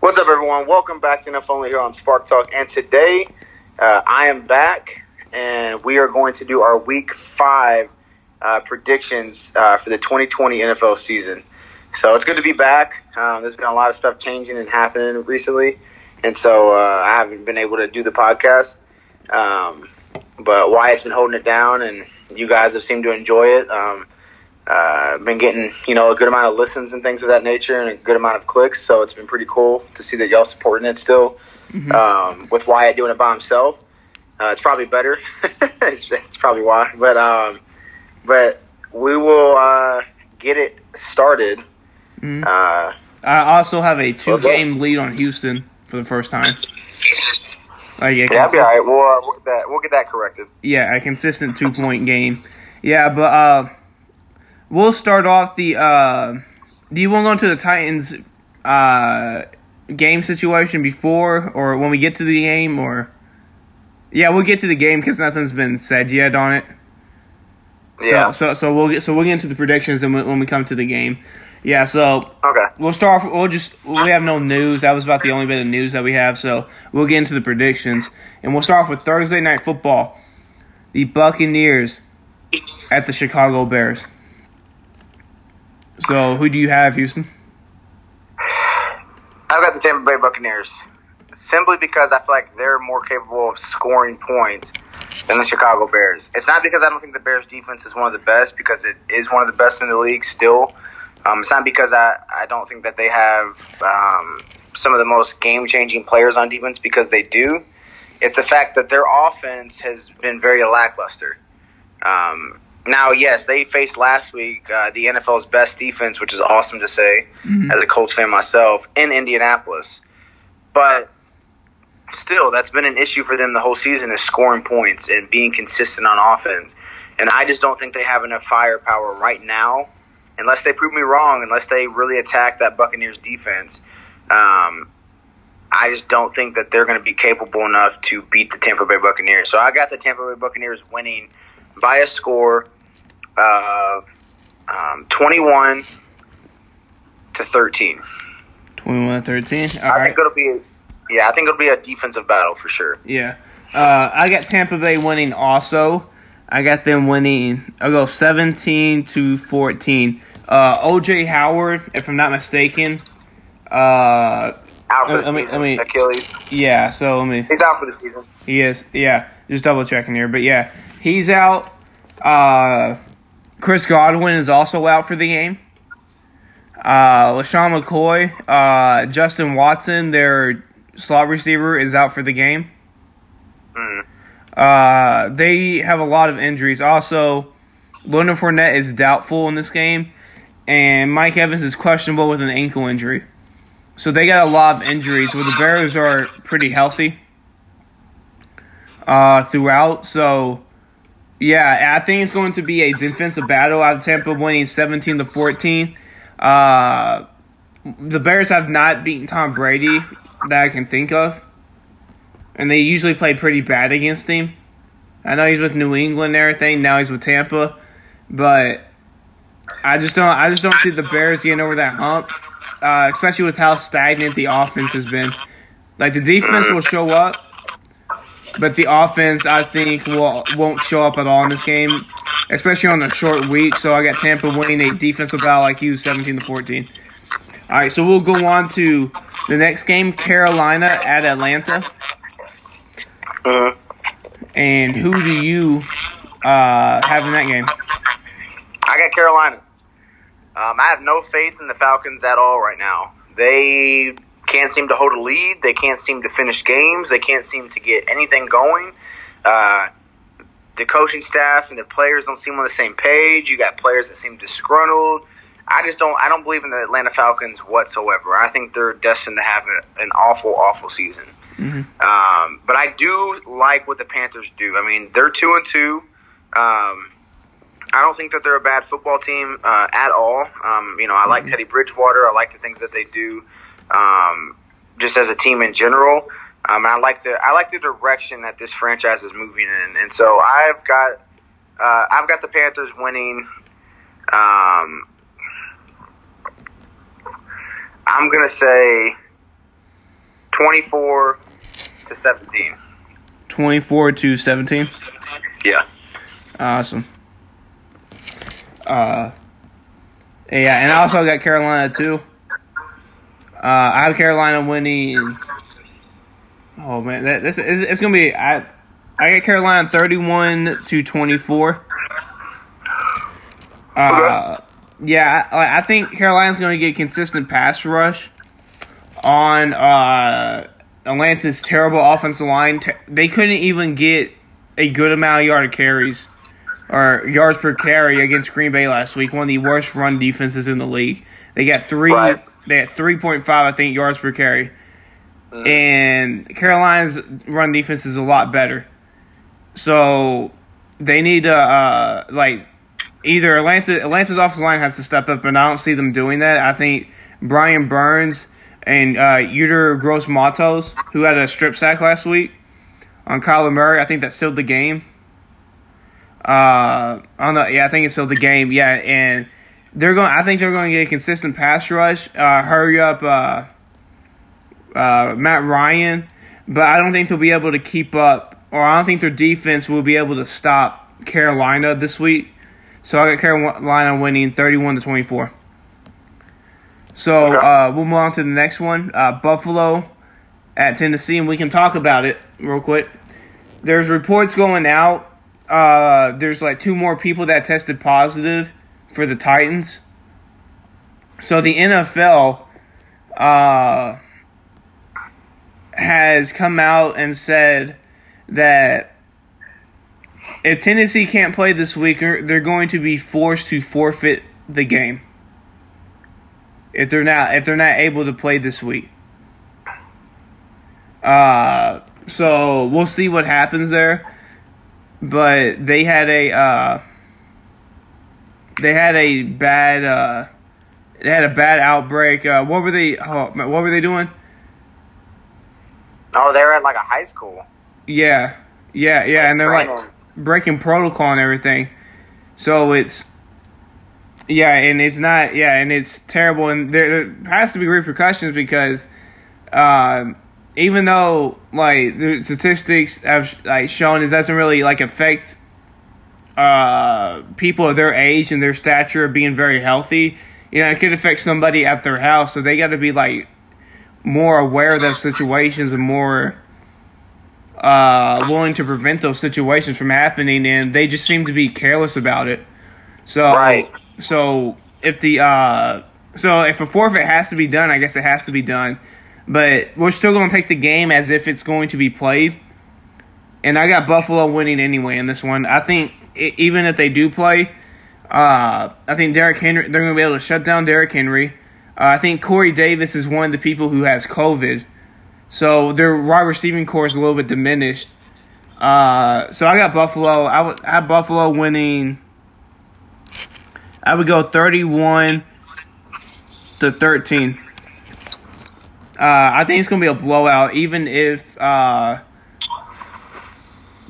What's up, everyone? Welcome back to Enough Only here on Spark Talk. And today, uh, I am back, and we are going to do our Week Five uh, predictions uh, for the 2020 NFL season. So it's good to be back. Um, there's been a lot of stuff changing and happening recently, and so uh, I haven't been able to do the podcast. Um, but Wyatt's been holding it down, and you guys have seemed to enjoy it. Um, uh, been getting you know a good amount of listens and things of that nature, and a good amount of clicks. So it's been pretty cool to see that y'all supporting it still. Mm-hmm. Um, with Wyatt doing it by himself, uh, it's probably better. it's, it's, probably why, but um, but we will uh, get it started. Mm-hmm. Uh, I also have a two-game lead on Houston for the first time. Like yeah, that'll be all right. We'll, uh, we'll, get that, we'll get that corrected. Yeah, a consistent two-point game. Yeah, but uh, we'll start off the. Uh, do you want to go into the Titans uh, game situation before or when we get to the game or? Yeah, we'll get to the game because nothing's been said yet on it. Yeah. So, so, so we'll get so we'll get into the predictions then when we come to the game. Yeah. So okay, we'll start. Off, we'll just we have no news. That was about the only bit of news that we have. So we'll get into the predictions and we'll start off with Thursday night football. The Buccaneers at the Chicago Bears. So who do you have, Houston? I've got the Tampa Bay Buccaneers simply because I feel like they're more capable of scoring points than the Chicago Bears. It's not because I don't think the Bears defense is one of the best, because it is one of the best in the league still. Um, it's not because I, I don't think that they have um, some of the most game changing players on defense, because they do. It's the fact that their offense has been very lackluster. Um, now, yes, they faced last week uh, the NFL's best defense, which is awesome to say mm-hmm. as a Colts fan myself, in Indianapolis. But still, that's been an issue for them the whole season is scoring points and being consistent on offense. And I just don't think they have enough firepower right now, unless they prove me wrong, unless they really attack that Buccaneers defense. Um, I just don't think that they're going to be capable enough to beat the Tampa Bay Buccaneers. So I got the Tampa Bay Buccaneers winning by a score of um, 21 to 13. 21 to 13. All I right. think it'll be yeah, I think it'll be a defensive battle for sure. Yeah. Uh, I got Tampa Bay winning also. I got them winning. I'll go 17 to 14. Uh, OJ Howard, if I'm not mistaken. Uh, out for the let me, season. Let me, Achilles. Yeah, so let me. He's out for the season. He is. Yeah, just double checking here, but yeah, he's out. Uh, Chris Godwin is also out for the game. Uh, LeSean McCoy, uh, Justin Watson, their slot receiver, is out for the game. Mm. Uh, they have a lot of injuries. Also, Leonard Fournette is doubtful in this game, and Mike Evans is questionable with an ankle injury. So they got a lot of injuries. Where the Bears are pretty healthy uh, throughout. So yeah, I think it's going to be a defensive battle out of Tampa winning 17 to 14. Uh, the Bears have not beaten Tom Brady that I can think of. And they usually play pretty bad against him. I know he's with New England and everything. Now he's with Tampa, but I just don't. I just don't see the Bears getting over that hump, uh, especially with how stagnant the offense has been. Like the defense will show up, but the offense, I think, will won't show up at all in this game, especially on a short week. So I got Tampa winning a defensive battle like you, seventeen to fourteen. All right, so we'll go on to the next game: Carolina at Atlanta. Uh-huh. And who do you uh, have in that game? I got Carolina. Um, I have no faith in the Falcons at all right now. They can't seem to hold a lead. They can't seem to finish games. They can't seem to get anything going. Uh, the coaching staff and the players don't seem on the same page. You got players that seem disgruntled. I just don't. I don't believe in the Atlanta Falcons whatsoever. I think they're destined to have a, an awful, awful season. Mm-hmm. Um, but I do like what the Panthers do. I mean, they're two and two. Um, I don't think that they're a bad football team uh, at all. Um, you know, I like mm-hmm. Teddy Bridgewater. I like the things that they do um, just as a team in general. Um, I like the I like the direction that this franchise is moving in, and so I've got uh, I've got the Panthers winning. Um, I'm gonna say 24 to 17. 24 to 17. Yeah. Awesome. Uh, yeah, and I also got Carolina too. Uh, I have Carolina winning. Oh man, that, this is it's gonna be. I I got Carolina thirty-one to twenty-four. Uh, yeah, I, I think Carolina's gonna get consistent pass rush on uh Atlanta's terrible offensive line. They couldn't even get a good amount of yard carries or yards per carry against Green Bay last week. One of the worst run defenses in the league. They got three. Right. They had three point five, I think, yards per carry. And Carolina's run defense is a lot better. So they need to uh, like either Atlanta Atlanta's offensive line has to step up, and I don't see them doing that. I think Brian Burns and uh, Yetur Gross Matos, who had a strip sack last week on Kyler Murray, I think that sealed the game. Uh, I don't know. Yeah, I think it sealed the game. Yeah, and they're going. I think they're going to get a consistent pass rush. Uh, hurry up, uh, uh, Matt Ryan. But I don't think they'll be able to keep up, or I don't think their defense will be able to stop Carolina this week. So I got Carolina winning thirty-one to twenty-four. So Okay. uh, we'll move on to the next one. Uh, Buffalo at Tennessee, and we can talk about it real quick. There's reports going out. Uh, there's like two more people that tested positive for the Titans. So the NFL uh, has come out and said that if Tennessee can't play this week, they're going to be forced to forfeit the game if they're not if they're not able to play this week. Uh, so we'll see what happens there. But they had a uh, they had a bad uh, they had a bad outbreak. Uh, what were they? Oh, what were they doing? Oh, they're at like a high school. Yeah, yeah, yeah, Like and they're like breaking protocol and everything. So it's yeah, and it's not yeah, and it's terrible, and there, there has to be repercussions because um, even though like the statistics have like shown it doesn't really like affect uh, people of their age and their stature being very healthy. You know, it could affect somebody at their house, so they got to be like more aware of those situations and more uh, willing to prevent those situations from happening, and they just seem to be careless about it. So, Right. so if the uh, so if a forfeit has to be done, I guess it has to be done. But we're still going to pick the game as if it's going to be played. And I got Buffalo winning anyway in this one. I think even if they do play, uh, I think Derrick Henry they're going to be able to shut down Derrick Henry. Uh, I think Corey Davis is one of the people who has COVID, so their wide receiving core is a little bit diminished. Uh, so I got Buffalo. I would I have Buffalo winning. I would go thirty-one to thirteen. Uh, I think it's gonna be a blowout, even if uh,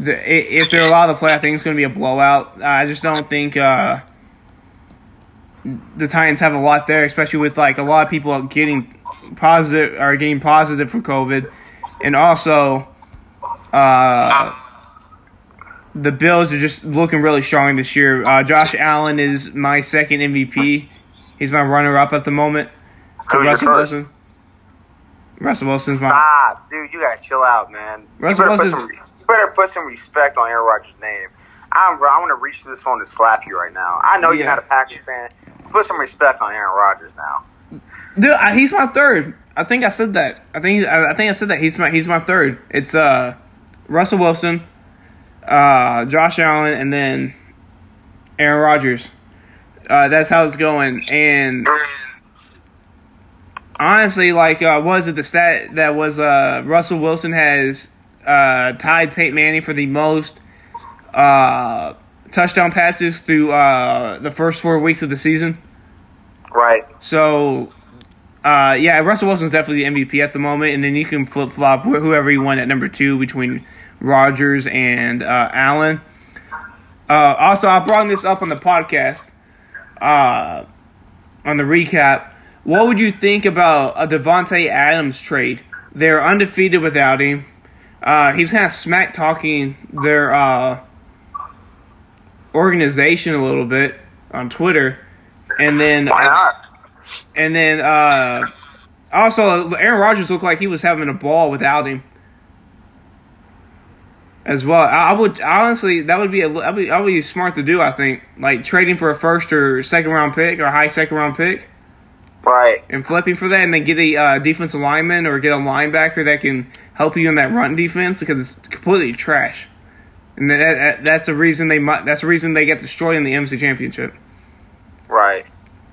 the if they're allowed to play. I think it's gonna be a blowout. I just don't think uh, the Titans have a lot there, especially with like a lot of people getting positive are getting positive for COVID, and also uh, the Bills are just looking really strong this year. Uh, Josh Allen is my second MVP. He's my runner-up at the moment. Who's your first? Wilson. Russell Wilson's my Ah, dude, you gotta chill out, man. Russell you, better put Wilson's- some, you better put some respect on Aaron Rodgers' name. I'm, I want to reach through this phone to slap you right now. I know you're not a Packers fan. Put some respect on Aaron Rodgers now. Dude, I- he's my third. I think I said that. I think I, I think I said that he's my he's my third. It's uh Russell Wilson, uh Josh Allen, and then Aaron Rodgers. Uh, that's how it's going. And honestly, like, uh, was it the stat that was uh Russell Wilson has uh tied Peyton Manning for the most uh touchdown passes through uh the first four weeks of the season? Right. So, uh, yeah, Russell Wilson's definitely the MVP at the moment, and then you can flip flop wh- whoever you want at number two between Rodgers and uh, Allen. Uh, also, I brought this up on the podcast, uh, on the recap. What would you think about a Davante Adams trade They're undefeated without him. Uh, he was kind of smack talking their uh, organization a little bit on Twitter, and then Why not? and then uh, also Aaron Rodgers looked like he was having a ball without him as well. I, I would honestly that would be a that would be, that would be smart to do. I think like trading for a first or second round pick or high second round pick Right. and flipping for that, and then get a uh, defensive lineman or get a linebacker that can help you in that run defense because it's completely trash. And that, that that's the reason they might. That's the reason they get destroyed in the NFC Championship. Right.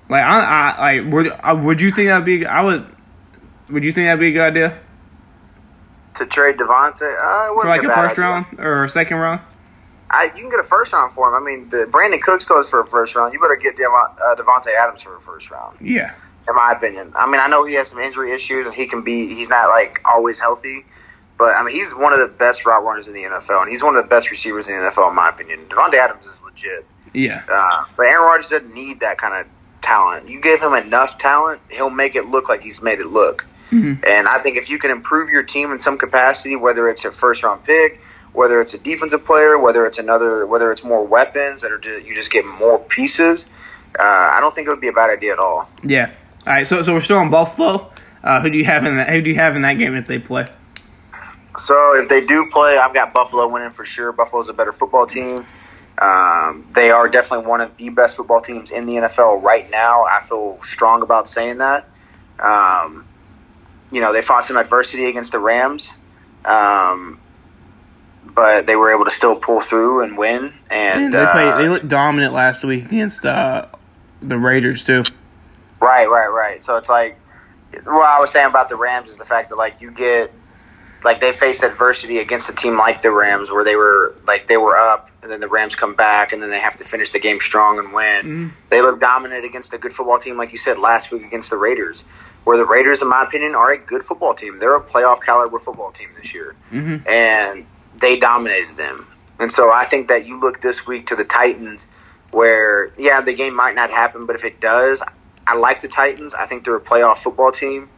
Like I, I like would uh, would you think that'd be? I would. Would you think that'd be a good idea To trade Davante, uh, for like a first idea. round or a second round? I, you can get a first round for him. I mean, the Brandin Cooks goes for a first round. You better get Devon, uh, Davante Adams for a first round, Yeah, in my opinion. I mean, I know he has some injury issues and he can be, he's not like always healthy, but I mean, he's one of the best route runners in the NFL and he's one of the best receivers in the NFL, in my opinion. Davante Adams is legit. yeah, Uh, but Aaron Rodgers doesn't need that kind of talent. You give him enough talent, he'll make it look like he's made it look. Mhm. And I think if you can improve your team in some capacity, whether it's a first round pick, whether it's a defensive player, whether it's another, whether it's more weapons that are just, you just get more pieces, uh, I don't think it would be a bad idea at all. yeah. All right, so so we're still on Buffalo. Uh, who do you have in that? Who do you have in that game if they play? So if they do play, I've got Buffalo winning for sure. Buffalo's a better football team. Um, they are definitely one of the best football teams in the NFL right now. I feel strong about saying that. Um, you know, they fought some adversity against the Rams, um, but they were able to still pull through and win. And they played. uh, They looked dominant last week against uh, the Raiders too. Right, right, right. So it's like what I was saying about the Rams is the fact that like you get like they faced adversity against a team like the Rams where they were like they were up and then the Rams come back and then they have to finish the game strong and win. Mhm. They look dominant against a good football team like you said last week against the Raiders. Where the Raiders in my opinion are a good football team. They're a playoff caliber football team this year. hmm And they dominated them. And so I think that you look this week to the Titans where yeah, the game might not happen, but if it does, I like the Titans. I think they're a playoff football team.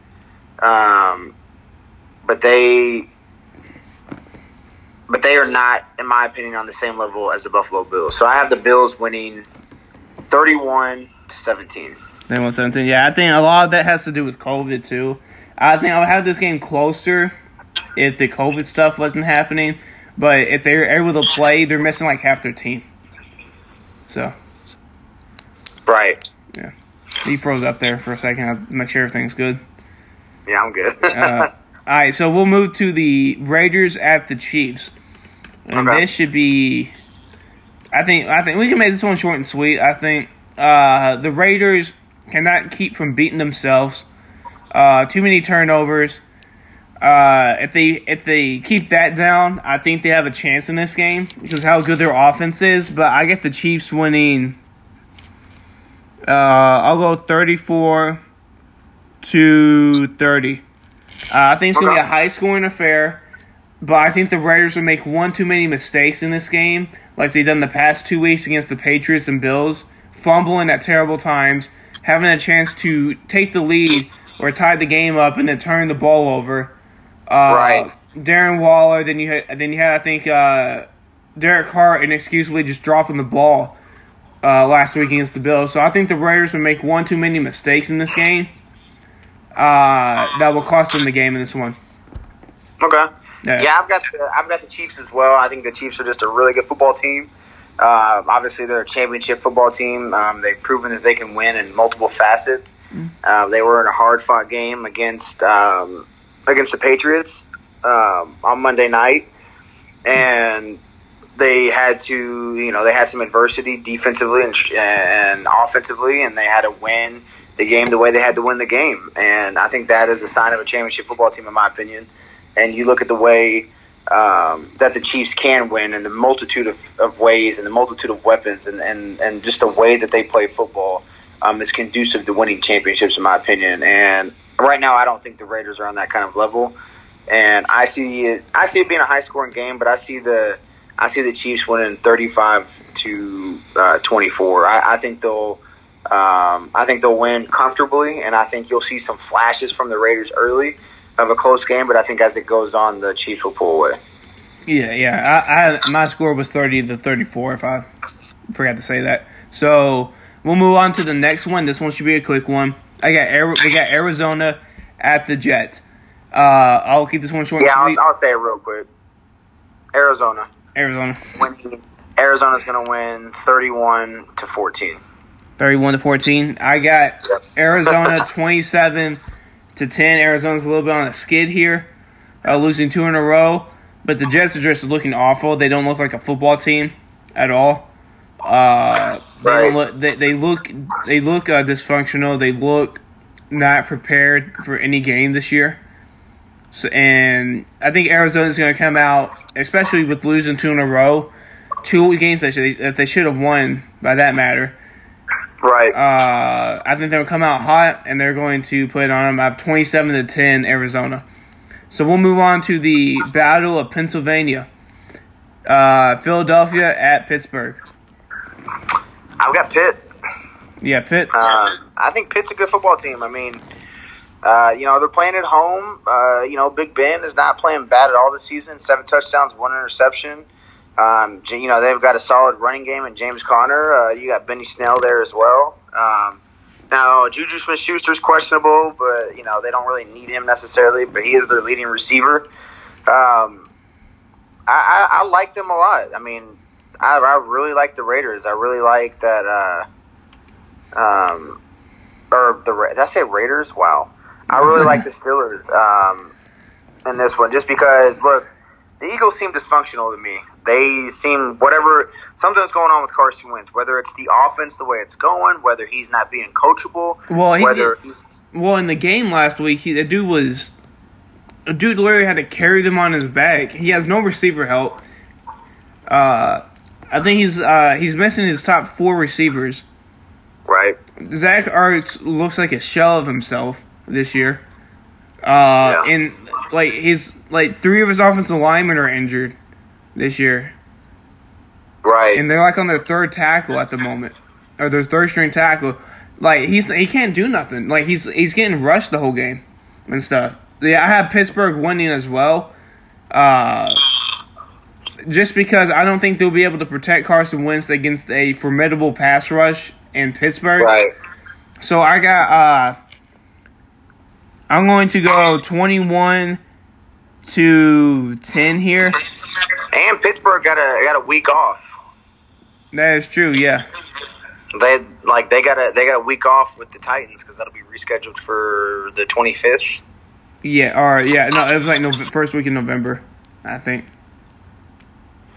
Um, but they but they are not, in my opinion, on the same level as the Buffalo Bills. So I have the Bills winning thirty-one to seventeen. Won 17. Yeah, I think a lot of that has to do with COVID too. I think I would have this game closer if the COVID stuff wasn't happening. But if they're able to play, they're missing like half their team. So Right. He froze up there for a second. I'll make sure everything's good. Yeah, I'm good. Uh, all right, so we'll move to the Raiders at the Chiefs, and Okay. this should be. I think I think we can make this one short and sweet. I think uh, the Raiders cannot keep from beating themselves. Uh, too many turnovers. Uh, if they if they keep that down, I think they have a chance in this game because how good their offense is. But I get the Chiefs winning. Uh, I'll go thirty-four to thirty. Uh, I think it's going to be a high scoring affair, but I think the Raiders will make one too many mistakes in this game, like they've done the past two weeks against the Patriots and Bills, fumbling at terrible times, having a chance to take the lead or tie the game up and then turn the ball over. Uh, Right. Darren Waller, then you had, then you had I think uh, Derek Hart inexcusably just dropping the ball uh, last week against the Bills. So I think the Raiders will make one too many mistakes in this game. Uh, that will cost them the game in this one. Okay. Yeah. Yeah, I've got the, I've got the Chiefs as well. I think the Chiefs are just a really good football team. Uh, obviously, they're a championship football team. Um, they've proven that they can win in multiple facets. Uh, they were in a hard fought game against um, against the Patriots um, on Monday night, and they had to you know they had some adversity defensively and, and offensively, and they had to win the game the way they had to win the game. And I think that is a sign of a championship football team, in my opinion and you look at the way um, that the Chiefs can win and the multitude of, of ways and the multitude of weapons and, and, and just the way that they play football um, is conducive to winning championships, in my opinion. And right now, I don't think the Raiders are on that kind of level. And I see it. I see it being a high scoring game, but I see the I see the Chiefs winning thirty five to uh, twenty four. I, I think they'll. Um, I think they'll win comfortably, and I think you'll see some flashes from the Raiders early. of a close game, but I think as it goes on, the Chiefs will pull away. Yeah, yeah. I, I my score was thirty to thirty four. If I forgot to say that, so we'll move on to the next one. This one should be a quick one. I got we got Arizona at the Jets. Uh, I'll keep this one short. Yeah, I'll, I'll, say it real quick. Arizona. Arizona. Winning. Arizona's going to win 31 to 14. 31 to 14. I got. Arizona 27 to 10. Arizona's a little bit on a skid here, uh, losing two in a row. But the Jets are just looking awful. They don't look like a football team at all. Uh, they, right. look, they, they, look they look uh, dysfunctional. They look not prepared for any game this year. So, and I think Arizona's going to come out, especially with losing two in a row, two games that, should, that they should have won by that matter. Right. Uh, I think they'll come out hot, and they're going to put it on them. I have 27 to 10 Arizona. So we'll move on to the Battle of Pennsylvania. Uh, Philadelphia at Pittsburgh. I've got Pitt. Yeah, Pitt. Uh, I think Pitt's a good football team. I mean, uh, you know, they're playing at home. Uh, you know, Big Ben is not playing bad at all this season. Seven touchdowns, one interception. Um, you know, they've got a solid running game in James Conner. Uh, you got Benny Snell there as well. Um, now, Juju Smith Schuster is questionable, but, you know, they don't really need him necessarily, but he is their leading receiver. Um, I, I, I like them a lot. I mean, I, I really like the Raiders. I really like that. Uh, um, or the did I say Raiders? Wow, I really like the Steelers um, in this one, just because look, the Eagles seem dysfunctional to me. They seem whatever something's going on with Carson Wentz, whether it's the offense the way it's going, whether he's not being coachable, well, he's, whether he's, well in the game last week, he, the dude was a dude literally had to carry them on his back. He has no receiver help. Uh, I think he's uh, he's missing his top four receivers. Right. Zach Ertz looks like a shell of himself this year. Uh, yeah. and like his like three of his offensive linemen are injured this year. Right. And they're like on their third tackle at the moment, or their third string tackle. Like he's he can't do nothing. Like he's he's getting rushed the whole game and stuff. Yeah, I have Pittsburgh winning as well. Uh, just because I don't think they'll be able to protect Carson Wentz against a formidable pass rush in Pittsburgh. Right. So I got uh I'm going to go 21 to 10 here. And Pittsburgh got a got a week off. That is true, yeah. They like they got a they got a week off with the Titans because that'll be rescheduled for the 25th. Yeah, or yeah, no, it was like no first week in November, I think.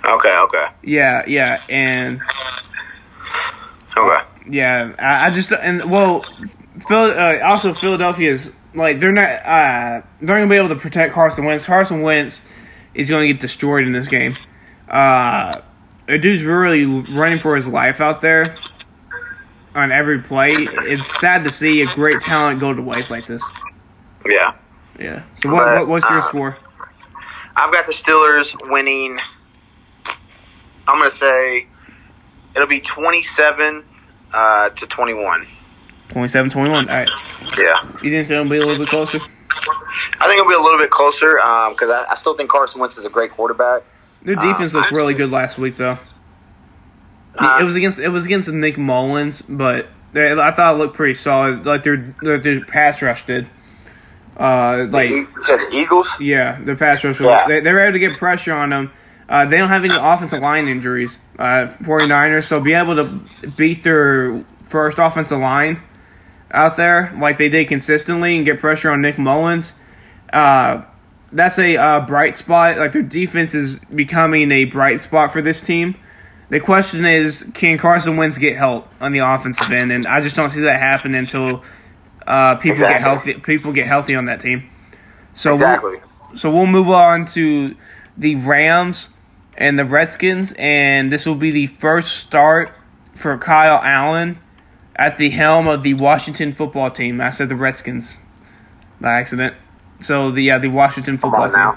Okay, okay. Yeah, yeah, and okay. Yeah, I, I just and well, Phil, uh, also Philadelphia is like they're not uh, they're gonna be able to protect Carson Wentz. Carson Wentz is going to get destroyed in this game. Uh, a dude's really running for his life out there on every play. It's sad to see a great talent go to waste like this. Yeah. Yeah. So what, but, what what's your uh, score? I've got the Steelers winning. I'm gonna say it'll be 27 uh, to 21. 27 21. All right. Yeah. You think it'll be a little bit closer? I think it'll be a little bit closer because um, I, I, still think Carson Wentz is a great quarterback. Their defense um, looked really good last week, though. Uh, it was against it was against Nick Mullens, but they, I thought it looked pretty solid. Like their their pass rush did. Uh, like the, the Eagles. Yeah, their pass rush. Yeah. They, they were able to get pressure on them. Uh, they don't have any offensive line injuries, uh, 49ers, so be able to beat their first offensive line out there like they did consistently and get pressure on Nick Mullens. Uh, that's a uh, bright spot. Like their defense is becoming a bright spot for this team. The question is, can Carson Wentz get help on the offensive end? And I just don't see that happen until uh, people exactly. get healthy. People get healthy on that team. So exactly. We'll, so we'll move on to the Rams and the Redskins, and this will be the first start for Kyle Allen at the helm of the Washington football team. I said the Redskins by accident. So the uh, the Washington football team.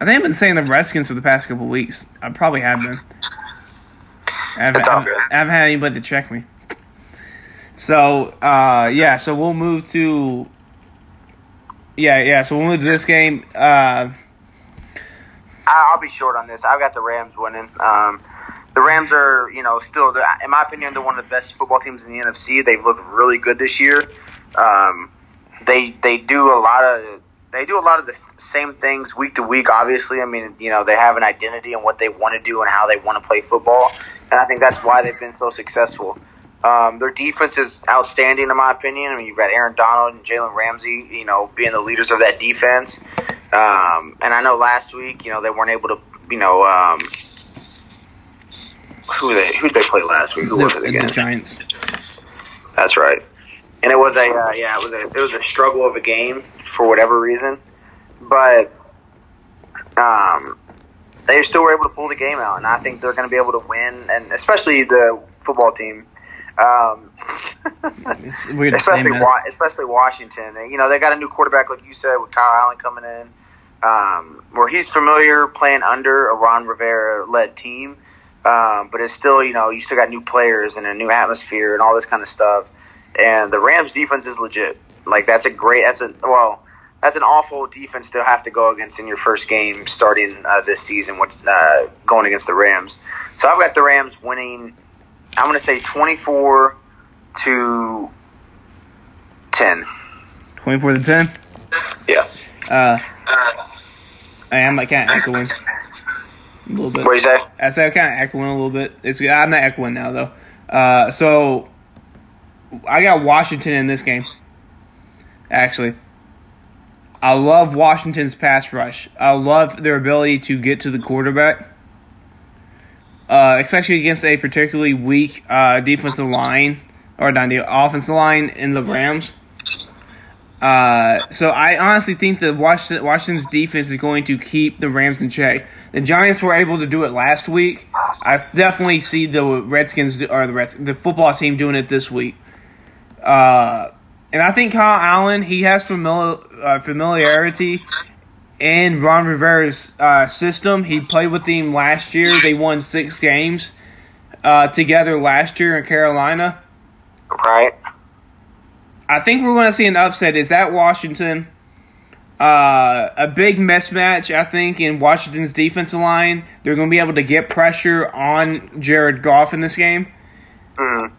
I think I've been saying the Redskins for the past couple weeks. I probably have been. I haven't, I haven't, I haven't had anybody to check me. So uh, yeah, so we'll move to Yeah, yeah. So we'll move to this game. Uh, I- I'll be short on this. I've got the Rams winning. Um, the Rams are, you know, still, in my opinion, they're one of the best football teams in the NFC. They've looked really good this year. Um, they they do a lot of they do a lot of the same things week to week. Obviously, I mean, you know, they have an identity and what they want to do and how they want to play football, and I think that's why they've been so successful. Um, their defense is outstanding, in my opinion. I mean, you've got Aaron Donald and Jalen Ramsey, you know, being the leaders of that defense. Um, and I know last week, you know, they weren't able to, you know, um, who they who did they play last week? Who was it again? the Giants. That's right. And it was a uh, yeah, it was a it was a struggle of a game for whatever reason, but um, they still were able to pull the game out, and I think they're going to be able to win, and especially the football team. Um, It's weird especially. Wa- especially Washington. And, you know, they got a new quarterback, like you said, with Kyle Allen coming in, um, where he's familiar playing under a Ron Rivera led team. Um, but it's still, you know, you still got new players and a new atmosphere and all this kind of stuff. And the Rams defense is legit. Like that's a great. That's a well. That's an awful defense to have to go against in your first game starting uh, this season, with, uh, going against the Rams. So I've got the Rams winning. I'm going to say 24 to 10. Twenty-four to ten. Yeah. Uh, I am of echoing a little bit. What do you say? I said I'm kind of echoing a little bit. It's I'm not echoing now though. Uh, so I got Washington in this game. Actually, I love Washington's pass rush. I love their ability to get to the quarterback, uh, especially against a particularly weak uh, defensive line or not the offensive line in the Rams. Uh, so I honestly think that Washington, Washington's defense is going to keep the Rams in check. The Giants were able to do it last week. I definitely see the Redskins or the Reds, the football team doing it this week. Uh, and I think Kyle Allen he has uh, familiarity in Ron Rivera's uh, system. He played with them last year. They won six games uh, together last year in Carolina. Right. I think we're going to see an upset. Is at Washington. Uh, a big mismatch, I think, in Washington's defensive line. They're going to be able to get pressure on Jared Goff in this game. Mhm.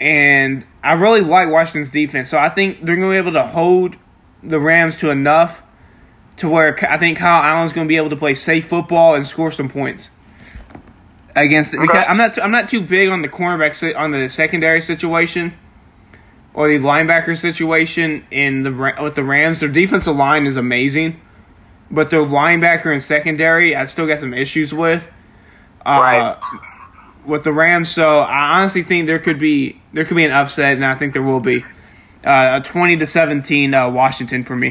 And I really like Washington's defense. So I think they're going to be able to hold the Rams to enough to where I think Kyle Allen's going to be able to play safe football and score some points against it. Because I'm not I'm not too big on the cornerback on the secondary situation or the linebacker situation in the with the Rams. Their defensive line is amazing, but their linebacker and secondary I still got some issues with. Uh, Right. With the Rams, so I honestly think there could be there could be an upset, and I think there will be uh, a twenty to seventeen uh, Washington for me.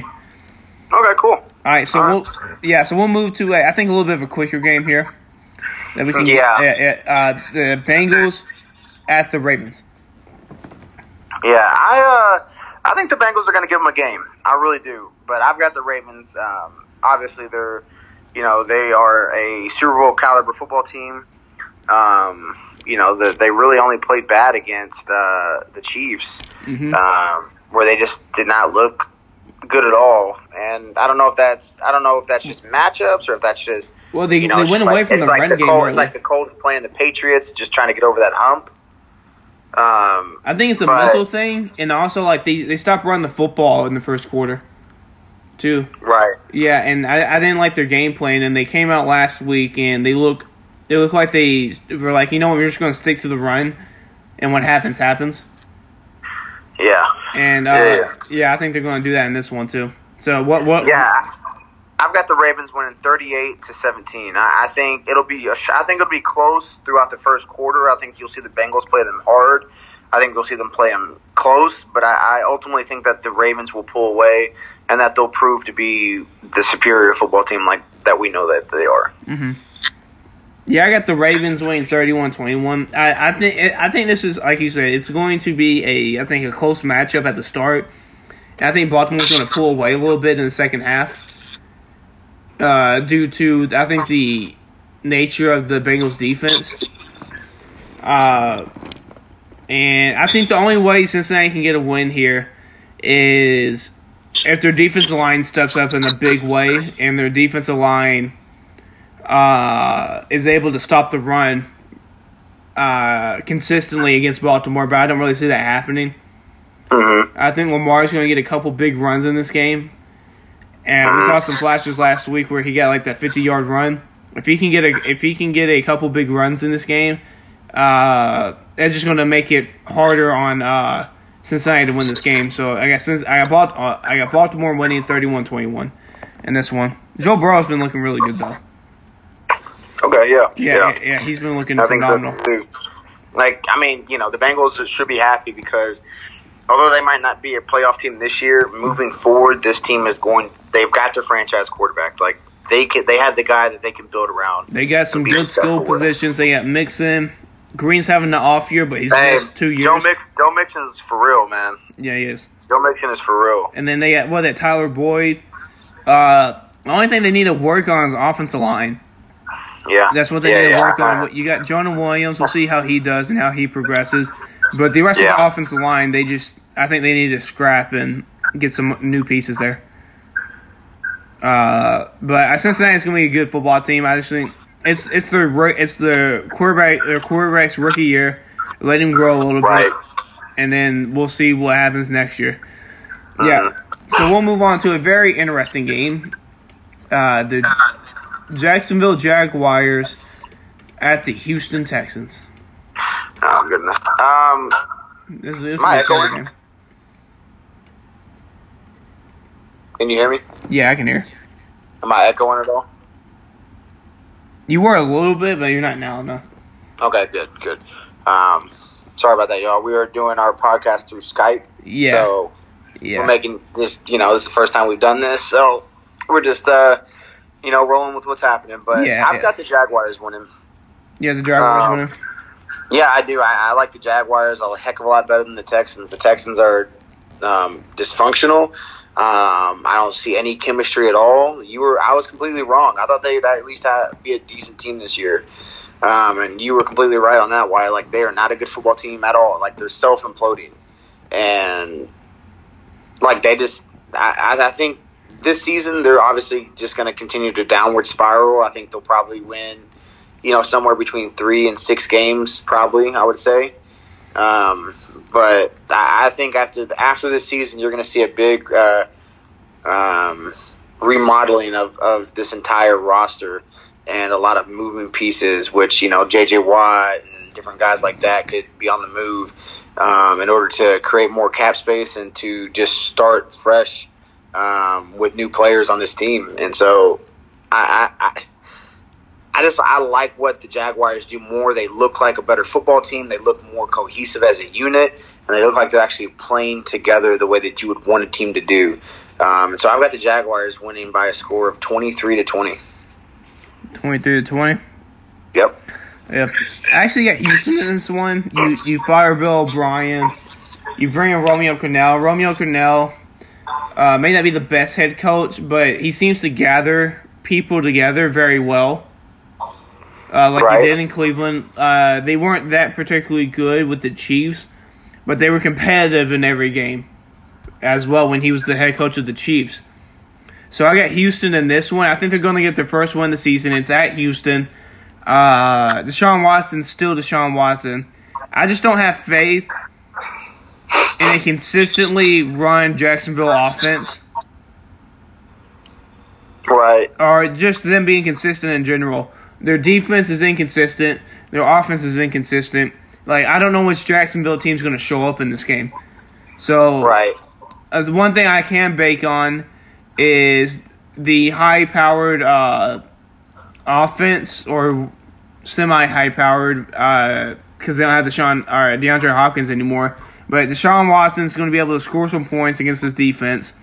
Okay, cool. All right, so All we'll yeah, so we'll move to uh, I think a little bit of a quicker game here. That we can Yeah. uh, uh, the Bengals at the Ravens. Yeah, I uh, I think the Bengals are going to give them a game. I really do. But I've got the Ravens. Um, obviously, they're you know they are a Super Bowl caliber football team. Um, you know the, they really only played bad against uh, the Chiefs, Mhm. um, where they just did not look good at all. And I don't know if that's I don't know if that's just matchups or if that's just Well, they, you know, they went away like, from the like run the game. Colts. It's like the Colts playing the Patriots, just trying to get over that hump. Um, I think it's a but- mental thing, and also like they they stopped running the football in the first quarter, too. right. Yeah, and I, I didn't like their game plan, and they came out last week and they look they look like they were like, you know we're just going to stick to the run, and what happens happens. Yeah. And uh, Yeah. yeah. I think they're going to do that in this one too. So what what? Yeah, I've got the Ravens winning thirty-eight to seventeen. I, I think it'll be a sh- I think it'll be close throughout the first quarter. I think you'll see the Bengals play them hard. I think you'll see them play them close, but I, I ultimately think that the Ravens will pull away and that they'll prove to be the superior football team like that we know that they are. Mm-hmm. Yeah, I got the Ravens winning 31-21. I, I think I think this is like you said, it's going to be a I think a close matchup at the start. I think Baltimore's going to pull away a little bit in the second half, uh, due to I think the nature of the Bengals defense. Uh, and I think the only way Cincinnati can get a win here is if their defensive line steps up in a big way and their defensive line uh, is able to stop the run uh, consistently against Baltimore, but I don't really see that happening. Mm-hmm. I think Lamar is going to get a couple big runs in this game. And we saw some flashes last week where he got like that 50 yard run. If he can get a if he can get a couple big runs in this game, uh, that's just going to make it harder on uh, Cincinnati to win this game. So I got since I got Balt- uh, I got Baltimore winning 31-21 in this one. Joe Burrow's been looking really good though. Okay, yeah, Yeah, yeah, yeah he's been looking I think phenomenal. so. Like, I mean, you know, the Bengals should be happy because although they might not be a playoff team this year, moving forward, this team is going. They've got their franchise quarterback. Like they can, they have the guy that they can build around. They got some good skill successful with it. positions. They got Mixon. Green's having an off year, but he's Hey, missed two years. Joe Mix, Joe Mixon's for real, man. yeah, he is. Joe Mixon is for real. And then they got what that Tyler Boyd. Uh, the only thing they need to work on is offensive line. Yeah, That's what they yeah, need to yeah. work on. You got Jonah Williams. We'll see how he does and how he progresses. But the rest of the offensive line, they just I think they need to scrap and get some new pieces there. Uh, but Cincinnati's gonna be a good football team. I just think it's it's the it's the quarterback their quarterback's rookie year. Let him grow a little Right. bit, and then we'll see what happens next year. Yeah. So we'll move on to a very interesting game. Uh, the Jacksonville Jaguars at the Houston Texans. Oh goodness. Um, This is this Am I is a terrible echoing? game. Can you hear me? Yeah, I can hear. Am I echoing at all? You were a little bit, but you're not now. No. Okay, good, good. Um, sorry about that, y'all. We are doing our podcast through Skype. Yeah. So Yeah. we're making this. You know, this is the first time we've done this, so we're just, uh, you know, rolling with what's happening. But Yeah, I've yeah. got the Jaguars winning. yeah, the Jaguars Um, winning. Yeah, I do. I, I like the Jaguars a heck of a lot better than the Texans. The Texans are um, dysfunctional. Um, I don't see any chemistry at all. You were, I was completely wrong. I thought they'd at least have, be a decent team this year, um, and you were completely right on that. Why, like, they are not a good football team at all. Like, they're self imploding, and like they just, I, I think this season they're obviously just going to continue to downward spiral. I think they'll probably win you know, somewhere between three and six games, probably. I would say. Um, but I think after after this season, you're going to see a big uh, um, remodeling of, of this entire roster and a lot of movement pieces, which you know, J.J. Watt and different guys like that could be on the move um, in order to create more cap space and to just start fresh um, with new players on this team. And so, I, I, I just I like what the Jaguars do more. They look like a better football team. They look more cohesive as a unit, and they look like they're actually playing together the way that you would want a team to do. Um, so I've got the Jaguars winning by a score of twenty three to twenty. Twenty-three to twenty. Yep. Yep. I actually got Houston in this one. You you fire Bill O'Brien. You bring in Romeo Crennel. Romeo Crennel uh, may not be the best head coach, but he seems to gather people together very well. Uh, like Right. he did in Cleveland. Uh, they weren't that particularly good with the Chiefs, but they were competitive in every game as well when he was the head coach of the Chiefs. So I got Houston in this one. I think they're going to get their first win of the season. It's at Houston. Uh, Deshaun Watson's still Deshaun Watson. I just don't have faith in a consistently run Jacksonville offense Right. or just them being consistent in general. Their defense is inconsistent. Their offense is inconsistent. Like I don't know which Jacksonville team's going to show up in this game. So Right. uh, the one thing I can bake on is the high-powered uh, offense or semi-high-powered because they don't have Deshaun or DeAndre Hopkins anymore. But Deshaun Watson's going to be able to score some points against this defense.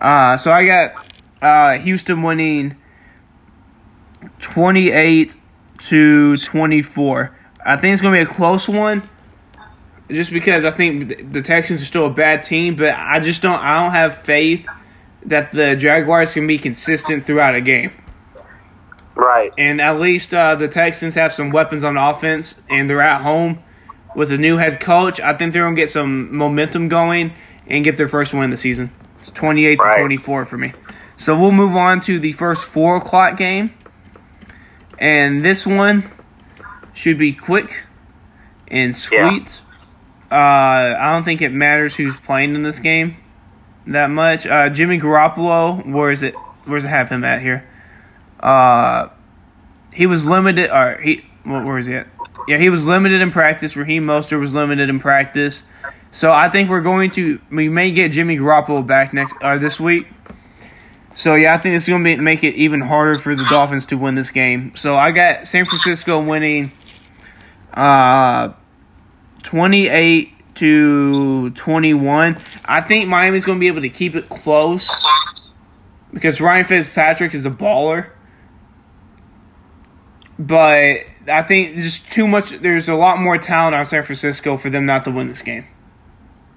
Uh, so I got uh, Houston winning twenty-eight to twenty-four. I think it's going to be a close one just because I think the Texans are still a bad team, but I just don't I don't have faith that the Jaguars can be consistent throughout a game. Right. And at least uh, the Texans have some weapons on offense, and they're at home with a new head coach. I think they're gonna get some momentum going and get their first win of the season. It's 28 Right. to 24 for me. So we'll move on to the first four o'clock game, and this one should be quick and sweet. Uh, I don't think it matters who's playing in this game that much. Uh, Jimmy Garoppolo, where is it? Where's it have him at here? Uh, he was limited, or he, what, where is he at? Yeah, he was limited in practice. Raheem Mostert was limited in practice. So I think we're going to, we may get Jimmy Garoppolo back next, or this week. So yeah, I think it's going to make it even harder for the Dolphins to win this game. So I got San Francisco winning, uh, 28 to 21. I think Miami's going to be able to keep it close because Ryan Fitzpatrick is a baller. But I think just too much. There's a lot more talent on San Francisco for them not to win this game.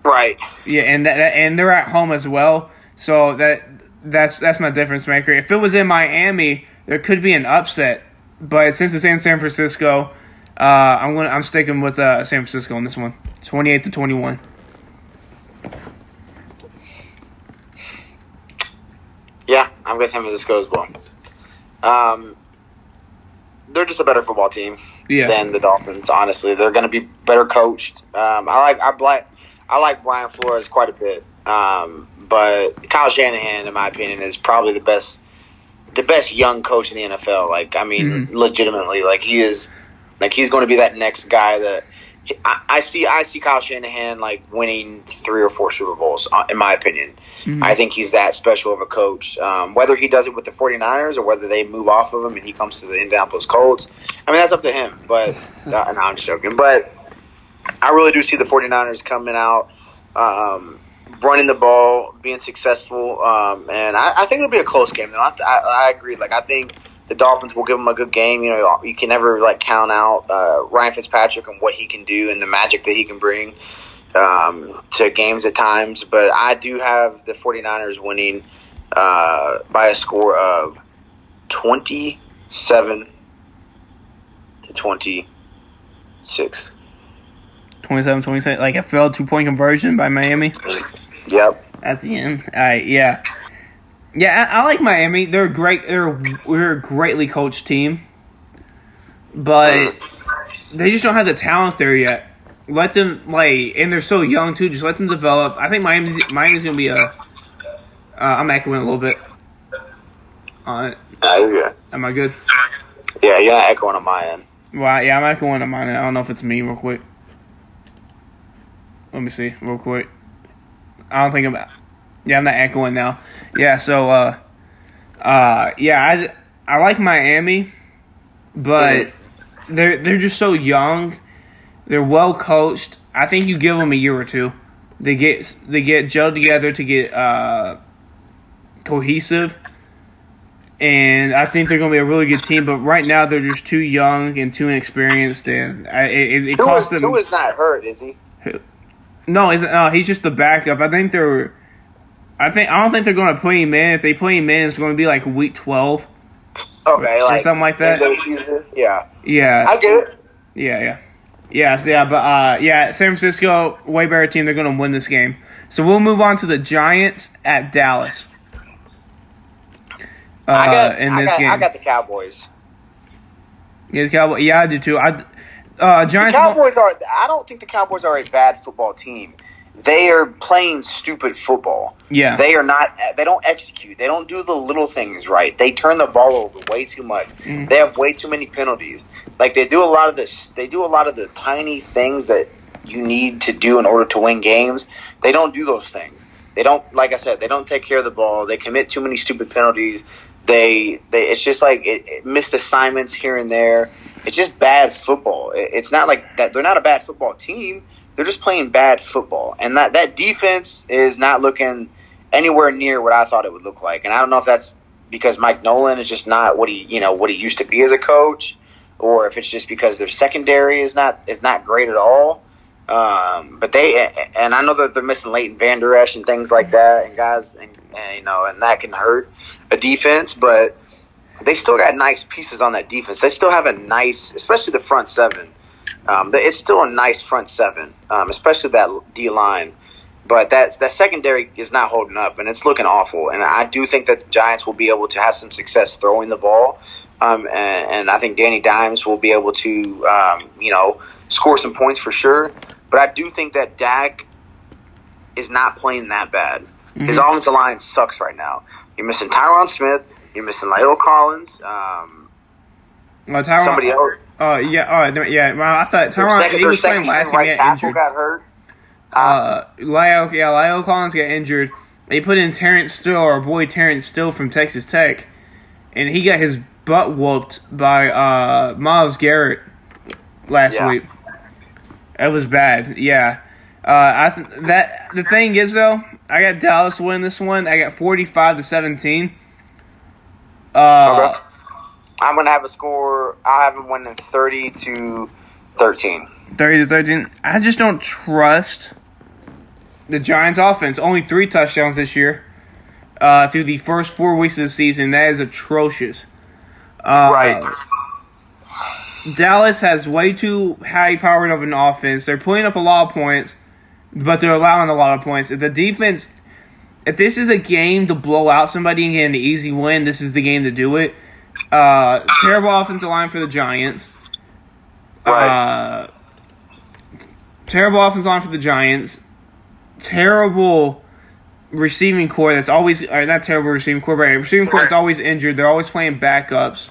Right. Yeah, and that, and they're at home as well. So that that's that's my difference maker. If it was in Miami, there could be an upset. But since it's in San Francisco, uh, I'm gonna I'm sticking with uh, San Francisco on this one. 28 to 21. Yeah, I'm going San Francisco as well. Um, they're just a better football team Yeah. than the Dolphins. Honestly, they're going to be better coached. Um, I like I like I like Brian Flores quite a bit, um, but Kyle Shanahan, in my opinion, is probably the best the best young coach in the NFL. Like, I mean, legitimately, like he is like he's going to be that next guy that. I, I see. I see Kyle Shanahan like winning three or four Super Bowls. uh, In my opinion, I think he's that special of a coach. Um, whether he does it with the 49ers or whether they move off of him and he comes to the Indianapolis Colts, I mean that's up to him. But uh, no, I'm just joking. But I really do see the 49ers coming out, um, running the ball, being successful, um, and I, I think it'll be a close game. Though I, I, I agree. Like I think the Dolphins will give them a good game. You know, you can never like count out uh, Ryan Fitzpatrick and what he can do and the magic that he can bring um, to games at times. But I do have the 49ers winning uh, by a score of 27 to 26. 27 26. Like a failed two point conversion by Miami Yep. at the end. I yeah. Yeah, I, I like Miami. They're great. They're they're a greatly coached team, but they just don't have the talent there yet. Let them like, and they're so young too. Just let them develop. I think Miami's Miami's gonna be a. Uh, I'm echoing a little bit on it. Uh, you're good. Am I good? Yeah, you're not echoing on my end. Well, yeah, I'm echoing on mine. I don't know if it's me. Real quick. Let me see, real quick. I don't think I'm. Yeah, I'm not echoing now. Yeah, so uh, uh, yeah, I I like Miami, but they're they're just so young. They're well coached. I think you give them a year or two. They get they get gelled together to get uh, cohesive, and I think they're going to be a really good team. But right now, they're just too young and too inexperienced, and I, it, it, costs is, them. Tua's not hurt, is he? No, isn't no? He's just the backup. I think they're. I think I don't think they're going to put him in. If they put him in, it's going to be like week twelve. Okay, Or like something like that. end of the season? Yeah, Yeah, I get it. yeah, yeah, yes, yeah. But uh, yeah, San Francisco, way better team. They're going to win this game. So we'll move on to the Giants at Dallas. Uh, I got, in I got, game, I got the Cowboys. yeah, the Cowboy, yeah, I do too. I uh, The Cowboys are. I don't think the Cowboys are a bad football team. They are playing stupid football. yeah, They are not. They don't execute. They don't do the little things right. They turn the ball over way too much. Mm. They have way too many penalties. Like they do a lot of this. They do a lot of the tiny things that you need to do in order to win games. They don't do those things. They don't. Like I said, they don't take care of the ball. They commit too many stupid penalties. They. They. It's just like it, it missed assignments here and there. It's just bad football. It, it's not like that. They're not a bad football team. They're just playing bad football, and that that defense is not looking anywhere near what I thought it would look like. And I don't know if that's because Mike Nolan is just not what he you know what he used to be as a coach, or if it's just because their secondary is not is not great at all. Um, but they and I know that they're missing Leighton Vander Esch and things like that, and guys, and, and you know, and that can hurt a defense. But they still got nice pieces on that defense. They still have a nice, especially the front seven. Um, it's still a nice front seven, um, especially that D line. But that that secondary is not holding up, and it's looking awful. And I do think that the Giants will be able to have some success throwing the ball, um, and, and, I think Danny Dimes will be able to, um, you know, score some points for sure. But I do think that Dak is not playing that bad. Mm-hmm. His offensive line sucks right now. You're missing Tyron Smith. You're missing La'el Collins. Um, well, Tyron, somebody else. Oh uh, yeah, oh yeah. Well, I thought Tyron he was playing last right game. Injured. got hurt. Uh, Lyle, yeah, La'el Collins got injured. They put in Terence Steele, our boy Terence Steele from Texas Tech, and he got his butt whooped by uh, Myles Garrett last yeah. week. It was bad. Yeah. Uh, I th- that the thing is though, I got Dallas win this one. I got forty five to seventeen. Uh, okay. I'm gonna have a score. I'll have them winning thirty to thirteen. Thirty to thirteen. I just don't trust the Giants' offense. Only three touchdowns this year. Uh, through the first four weeks of the season, that is atrocious. Uh, right. Dallas has way too high powered of an offense. They're putting up a lot of points, but they're allowing a lot of points. If the defense, if this is a game to blow out somebody and get an easy win, this is the game to do it. Uh, terrible offensive line for the Giants. Right. Uh, terrible offensive line for the Giants. Terrible receiving corps that's always, or not terrible receiving corps, but receiving corps that's always injured. They're always playing backups.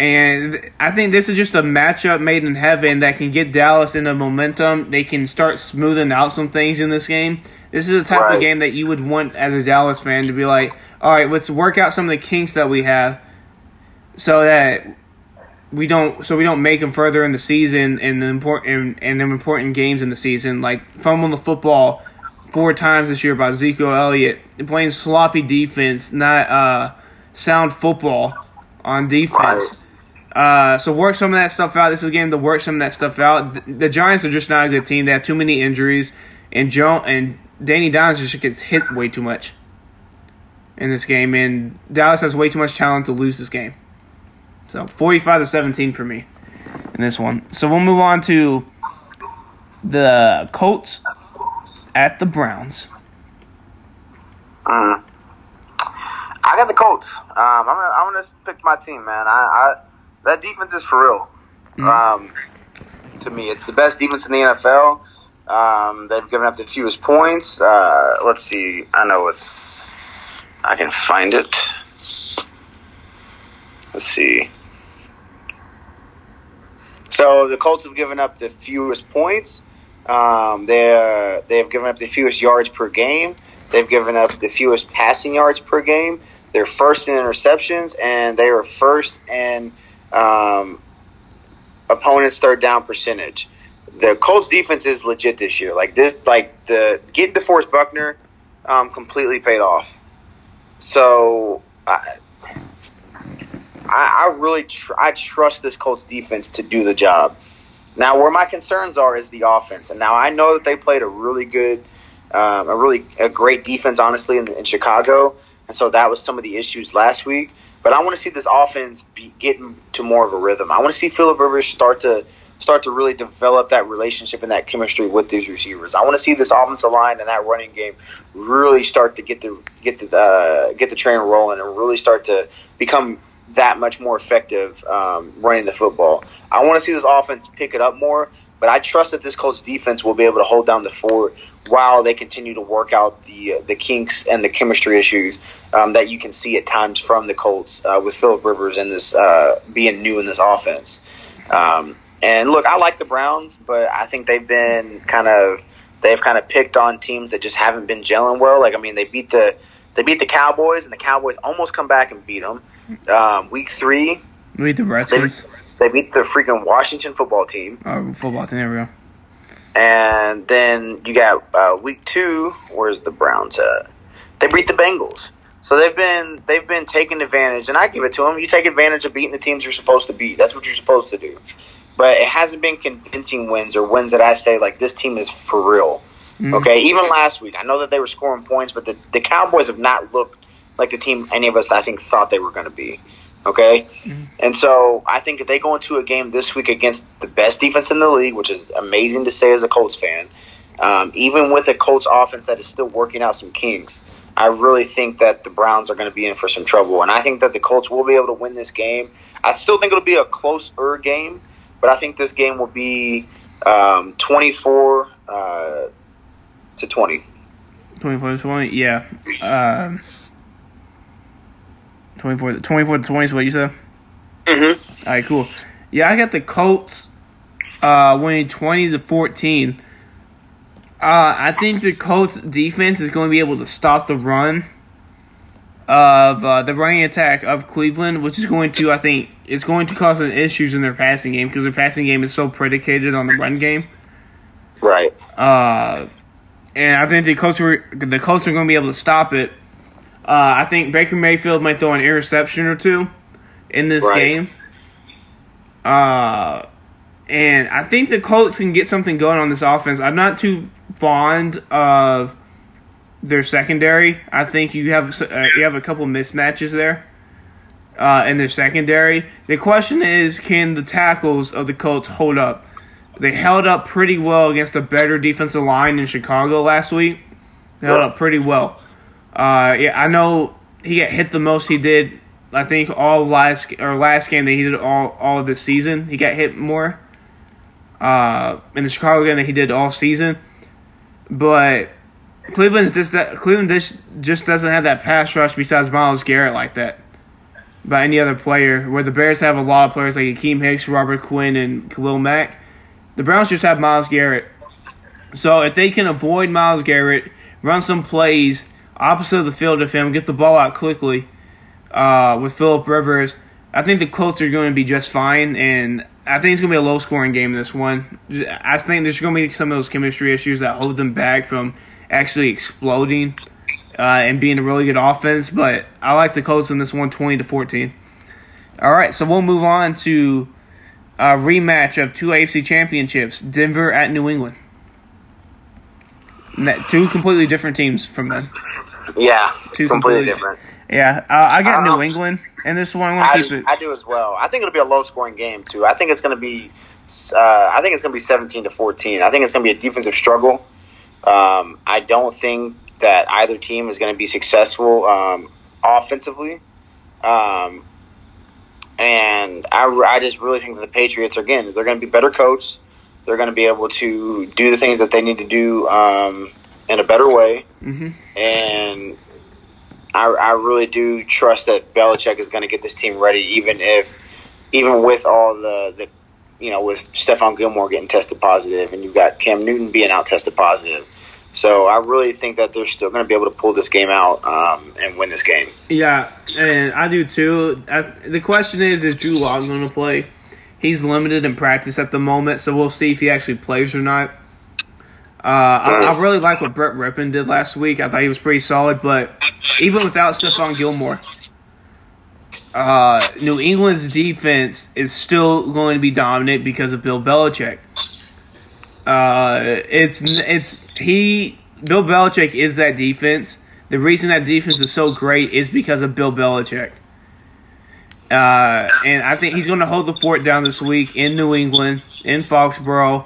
And I think this is just a matchup made in heaven that can get Dallas into momentum. They can start smoothing out some things in this game. This is the type right. of game that you would want as a Dallas fan to be like, all right, let's work out some of the kinks that we have so that we don't so we don't make them further in the season and the important and, and important games in the season like fumbling the football four times this year by Zeke Elliott playing sloppy defense not uh, sound football on defense uh, so work some of that stuff out. This is a game to work some of that stuff out. The, Giants are just not a good team. They have too many injuries, and Joe and Danny Dimes just gets hit way too much in this game, and Dallas has way too much talent to lose this game. So forty-five to seventeen for me in this one. So we'll move on to the Colts at the Browns. Uh, I got the Colts. Um, I'm gonna I'm gonna pick my team, man. I, I that defense is for real. Mm-hmm. Um, to me, it's the best defense in the NFL. Um, they've given up the fewest points. Uh, let's see. I know it's. I can find it. Let's see. So the Colts have given up the fewest points. Um, they uh, they have given up the fewest yards per game. They've given up the fewest passing yards per game. They're first in interceptions, and they are first in um, opponents' third down percentage. The Colts defense is legit this year. Like this, like the getting DeForest Buckner um, completely paid off. So I, I, really tr- I trust this Colts defense to do the job. Now, where my concerns are is the offense, and now I know that they played a really good, um, a really a great defense, honestly, in, in Chicago, and so that was some of the issues last week. But I want to see this offense be getting to more of a rhythm. I want to see Philip Rivers start to start to really develop that relationship and that chemistry with these receivers. I want to see this offensive line and that running game really start to get the get the uh, get the train rolling and really start to become that much more effective um, running the football. I want to see this offense pick it up more, but I trust that this Colts defense will be able to hold down the fort while they continue to work out the uh, the kinks and the chemistry issues um, that you can see at times from the Colts uh, with Philip Rivers and this uh, being new in this offense. Um, and look, I like the Browns, but I think they've been kind of they've kind of picked on teams that just haven't been gelling well. Like I mean, they beat the they beat the Cowboys, and the Cowboys almost come back and beat them. Um, week three, beat the Redskins. They, they beat the freaking Washington football team. Oh, football team. There we go. And then you got uh, week two. Where's the Browns at? They beat the Bengals. So they've been they've been taking advantage, and I give it to them. You take advantage of beating the teams you're supposed to beat. That's what you're supposed to do. But it hasn't been convincing wins or wins that I say like this team is for real. Mm-hmm. Okay, even last week, I know that they were scoring points, but the, the Cowboys have not looked like the team any of us I think thought they were going to be. Okay, mm-hmm. and so I think if they go into a game this week against the best defense in the league, which is amazing to say as a Colts fan, Um, even with a Colts offense that is still working out some kinks, I really think that the Browns are going to be in for some trouble. And I think that the Colts will be able to win this game. I still think it'll be a closer game, but I think this game will be um, 24 uh, to 20. 24 to 20, yeah. Um, 24, 24 to 20 is what you said? Mm-hmm. All right, cool. Yeah, I got the Colts uh, winning 20 to 14. Uh, I think the Colts defense is going to be able to stop the run of uh, the running attack of Cleveland, which is going to, I think, is going to cause some issues in their passing game because their passing game is so predicated on the run game. Right. Uh, and I think the Colts are, the Colts are going to be able to stop it. Uh, I think Baker Mayfield might throw an interception or two in this Right. game. Uh, and I think the Colts can get something going on this offense. I'm not too fond of their secondary. I think you have uh, you have a couple mismatches there uh, in their secondary. The question is, can the tackles of the Colts hold up? They held up pretty well against a better defensive line in Chicago last week. They held Yeah. up pretty well. Uh, yeah, I know he got hit the most he did. I think all last or last game that he did all all this season. He got hit more. Uh, in the Chicago game that he did all season, but Cleveland's just Cleveland just just doesn't have that pass rush besides Myles Garrett like that by any other player. Where the Bears have a lot of players like Akiem Hicks, Robert Quinn, and Khalil Mack. The Browns just have Myles Garrett. So if they can avoid Myles Garrett, run some plays opposite of the field of him, get the ball out quickly uh, with Philip Rivers, I think the Colts are going to be just fine. And I think it's going to be a low scoring game in this one. I think there's going to be some of those chemistry issues that hold them back from actually exploding uh, and being a really good offense. But I like the Colts in this one, 20 to 14. All right, so we'll move on to a rematch of two AFC championships Denver at New England. Two completely different teams from them. Yeah. Two It's completely completely- different. Yeah, uh, I got I New England in this one. I'm gonna keep it. I do as well. I think it'll be a low scoring game too. I think it's going to be. Uh, I think it's going to be seventeen to fourteen. I think it's going to be a defensive struggle. Um, I don't think that either team is going to be successful um, offensively. Um, and I, I just really think that the Patriots are again they're going to be better coached. They're going to be able to do the things that they need to do um, in a better way. hmm and I, I really do trust that Belichick is going to get this team ready, even if, even with all the, the you know, with Stephon Gilmore getting tested positive, and you've got Cam Newton being out tested positive. So I really think that they're still going to be able to pull this game out um, and win this game. Yeah, and I do too. I, the question is, is Drew Lock going to play? He's limited in practice at the moment, so we'll see if he actually plays or not. Uh, I, I really like what Brett Rypien did last week. I thought he was pretty solid, but even without Stephon Gilmore, uh, New England's defense is still going to be dominant because of Bill Belichick. Uh, it's it's he Bill Belichick is that defense. The reason that defense is so great is because of Bill Belichick. Uh, and I think he's going to hold the fort down this week in New England, in Foxborough.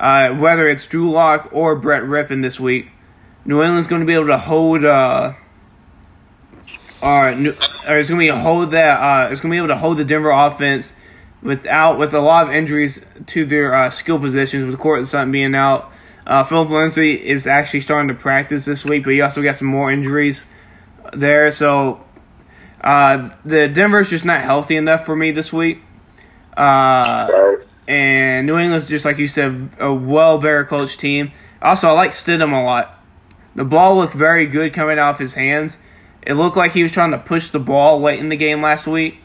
Uh, whether it's Drew Lock or Brett Rypien this week, New England's going to be able to hold. Uh, or, or it's going to be hold that. Uh, it's going to be able to hold the Denver offense without with a lot of injuries to their uh, skill positions. With Courtland Sutton being out, uh, Phillip Lindsay is actually starting to practice this week, but he also got some more injuries there. So uh, the Denver's just not healthy enough for me this week. Uh. And New England's just like you said, a well better coached team. Also, I like Stidham a lot. The ball looked very good coming off his hands. It looked like he was trying to push the ball late in the game last week.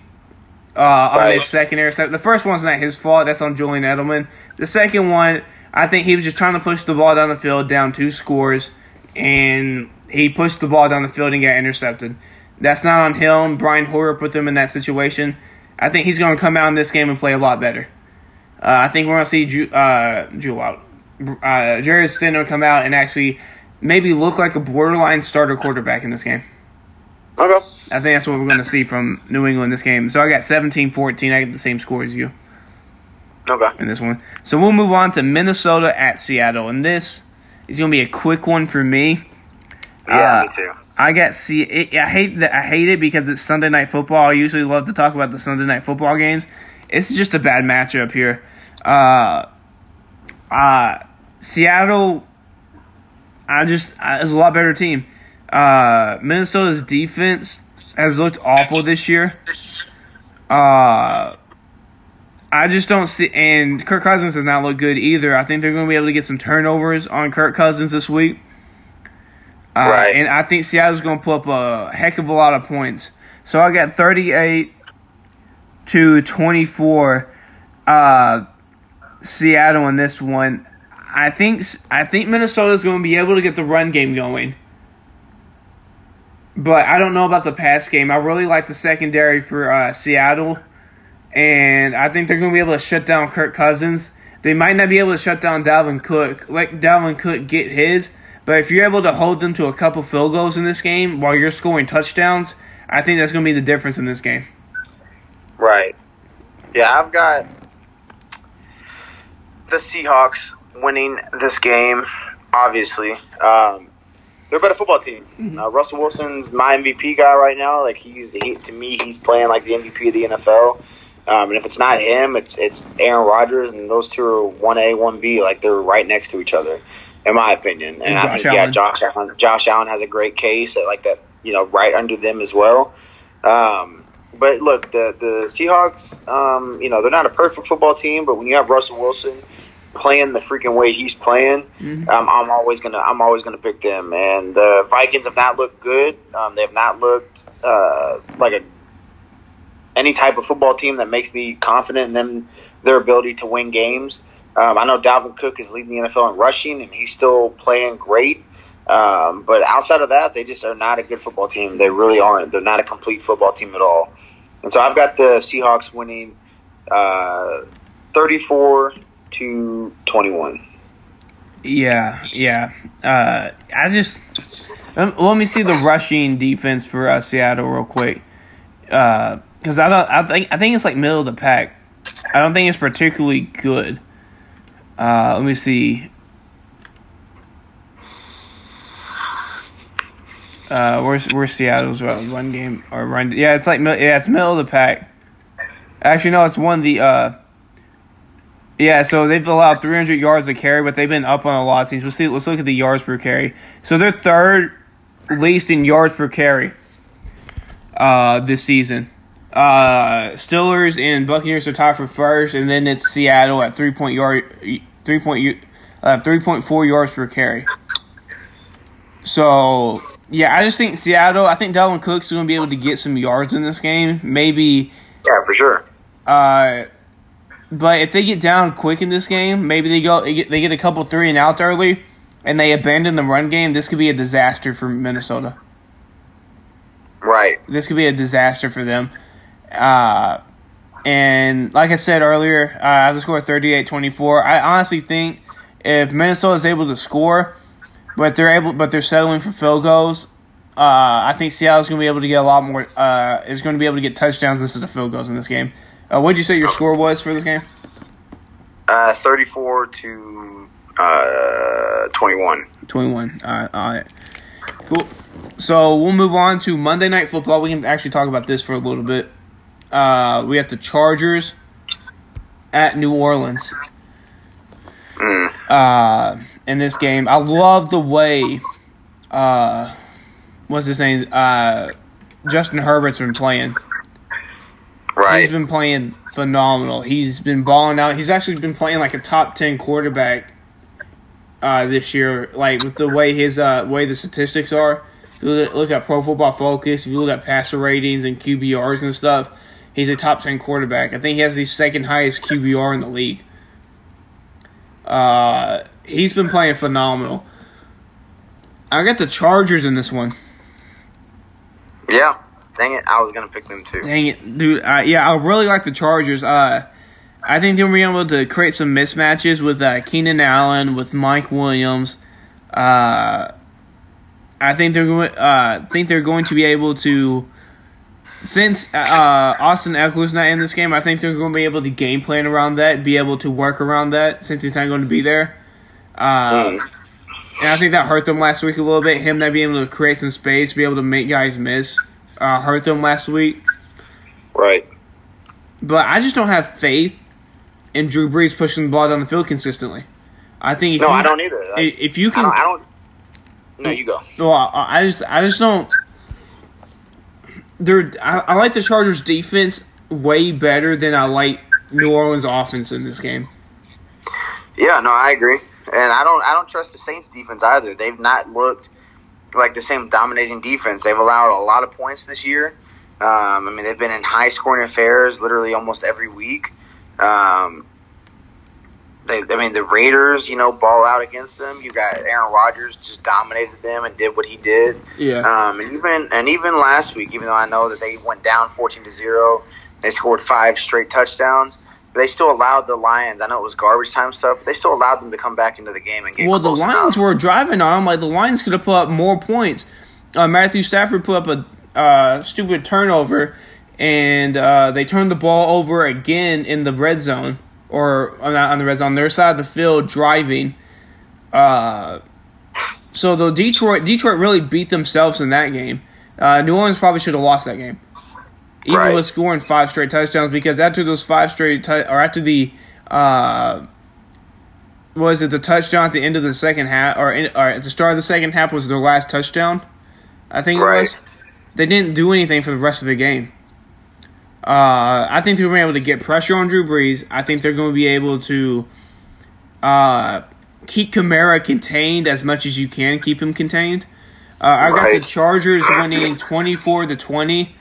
Uh, on Right. his second interception. The first one's not his fault. That's on Julian Edelman. The second one, I think he was just trying to push the ball down the field, down two scores, and he pushed the ball down the field and got intercepted. That's not on him. Brian Hoyer put them in that situation. I think he's going to come out in this game and play a lot better. Uh, I think we're going to see Drew, uh, out. Uh, Jarrett Stidham come out and actually maybe look like a borderline starter quarterback in this game. Okay. I think that's what we're going to see from New England this game. So I got 17-14. I get the same score as you Okay. in this one. So we'll move on to Minnesota at Seattle. And this is going to be a quick one for me. Yeah, Uh, me too. I got see. It, I hate that. I hate it because it's Sunday night football. I usually love to talk about the Sunday night football games. It's just a bad matchup here. Uh, uh, Seattle. I just uh, is a lot better team. Uh, Minnesota's defense has looked awful this year. Uh, I just don't see, and Kirk Cousins does not look good either. I think they're going to be able to get some turnovers on Kirk Cousins this week. Uh, Right. And I think Seattle's going to put up a heck of a lot of points. So I got 38 to 24 uh, Seattle in this one. I think I think Minnesota's going to be able to get the run game going. But I don't know about the pass game. I really like the secondary for uh, Seattle. And I think they're going to be able to shut down Kirk Cousins. They might not be able to shut down Dalvin Cook. Let Dalvin Cook get his. But if you're able to hold them to a couple field goals in this game while you're scoring touchdowns, I think that's going to be the difference in this game. Right. Yeah, I've got the Seahawks winning this game. Obviously, um, they're a better football team. Uh, Russell Wilson's my MVP guy right now. Like he's he, to me, he's playing like the MVP of the NFL. Um, and if it's not him, it's it's Aaron Rodgers, and those two are one A, one B. Like they're right next to each other, in my opinion. And, And I think yeah. Josh Allen, Josh Allen has a great case at like that, you know, right under them as well. Um, but look, the the Seahawks, um, you know, they're not a perfect football team, but when you have Russell Wilson playing the freaking way he's playing, Mhm. um, I'm always gonna I'm always gonna pick them. And the Vikings have not looked good. Um, they have not looked uh, like a any type of football team that makes me confident in them their ability to win games. Um, I know Dalvin Cook is leading the NFL in rushing, and he's still playing great. Um, but outside of that, they just are not a good football team. They really aren't. They're not a complete football team at all. And so I've got the Seahawks winning uh, 34 to 21. Yeah, yeah. Uh, I just let, me see the rushing defense for uh, Seattle real quick, because I don't. I think I think it's like middle of the pack. I don't think it's particularly good. Uh, let me see. Uh, where's where's Seattle's run run game or run? Yeah, it's like yeah, it's middle of the pack. Actually, no, it's one of the. Uh, yeah, so they've allowed 300 yards of carry, but they've been up on a lot of teams. Let's see. Let's look at the yards per carry. So they're third least in yards per carry uh, this season. Uh, Steelers and Buccaneers are tied for first, and then it's Seattle at three point yard, three point, uh, three point four yards per carry. So yeah, I just think Seattle. I think Dalvin Cook's going to be able to get some yards in this game. Maybe Yeah, for sure. uh, but if they get down quick in this game, maybe they go they get, they get a couple three and outs early, and they abandon the run game. This could be a disaster for Minnesota. Right. This could be a disaster for them. Uh, and like I said earlier, uh, I have the score 38-24. I honestly think if Minnesota is able to score, but they're able, but they're settling for field goals. Uh, I think Seattle's going to be able to get a lot more. Uh, is going to be able to get touchdowns instead of field goals in this game. Uh, what did you say your score was for this game? Uh, 34 to uh, 21. 21. All right, all right. Cool. So we'll move on to Monday Night Football. We can actually talk about this for a little bit. Uh, we have the Chargers at New Orleans. Mm. Uh, in this game, I love the way. Uh, what's his name? Uh, Justin Herbert's been playing. Right. He's been playing phenomenal. He's been balling out. He's actually been playing like a top ten quarterback uh, this year. Like with the way his uh, way the statistics are. If you look at, look at Pro Football Focus, if you look at passer ratings and QBRs and stuff, he's a top ten quarterback. I think he has the second highest QBR in the league. Uh, he's been playing phenomenal. I got the Chargers in this one. yeah. Dang it. I was going to pick them too. Dang it, dude! Uh, yeah, I really like the Chargers. Uh, I think they'll be able to create some mismatches with uh, Keenan Allen, with Mike Williams. Uh, I think they're going. Uh, think they're going to be able to. Since uh, Austin Ekeler's not in this game, I think they're going to be able to game plan around that, be able to work around that since he's not going to be there. Uh, Mm. and I think that hurt them last week a little bit. Him not being able to create some space, be able to make guys miss, uh, hurt them last week. Right. But I just don't have faith in Drew Brees pushing the ball down the field consistently. I think if No, you, I don't either. Like, If you I can, don't, I don't. No, you go. well, I I just, I just don't. They're, I, I like the Chargers' defense way better than I like New Orleans' offense in this game. Yeah, no, I agree, and I don't. I don't trust the Saints defense either. They've not looked like the same dominating defense. They've allowed a lot of points this year. Um, I mean, they've been in high scoring affairs literally almost every week. Um, they, I mean, the Raiders, you know, ball out against them. You got Aaron Rodgers just dominated them and did what he did. Yeah. Um, and even and even last week, even though I know that they went down fourteen to zero, they scored five straight touchdowns. They still allowed the Lions. I know it was garbage time stuff, but they still allowed them to come back into the game and get Well, the Lions enough. were driving on them. Like the Lions could have put up more points. Uh, Matthew Stafford put up a uh, stupid turnover, and uh, they turned the ball over again in the red zone, or on the red zone, on their side of the field, driving. Uh, so the Detroit Detroit really beat themselves in that game. Uh, New Orleans probably should have lost that game, even Right. with scoring five straight touchdowns, because after those five straight tou- or after the uh, was it the touchdown at the end of the second half, or, in, or at the start of the second half was their last touchdown? I think it Right. was. They didn't do anything for the rest of the game. Uh, I think they're going to be able to get pressure on Drew Brees. I think they're going to be able to uh, keep Kamara contained as much as you can. Keep him contained. Uh, I got the Chargers winning twenty four to twenty.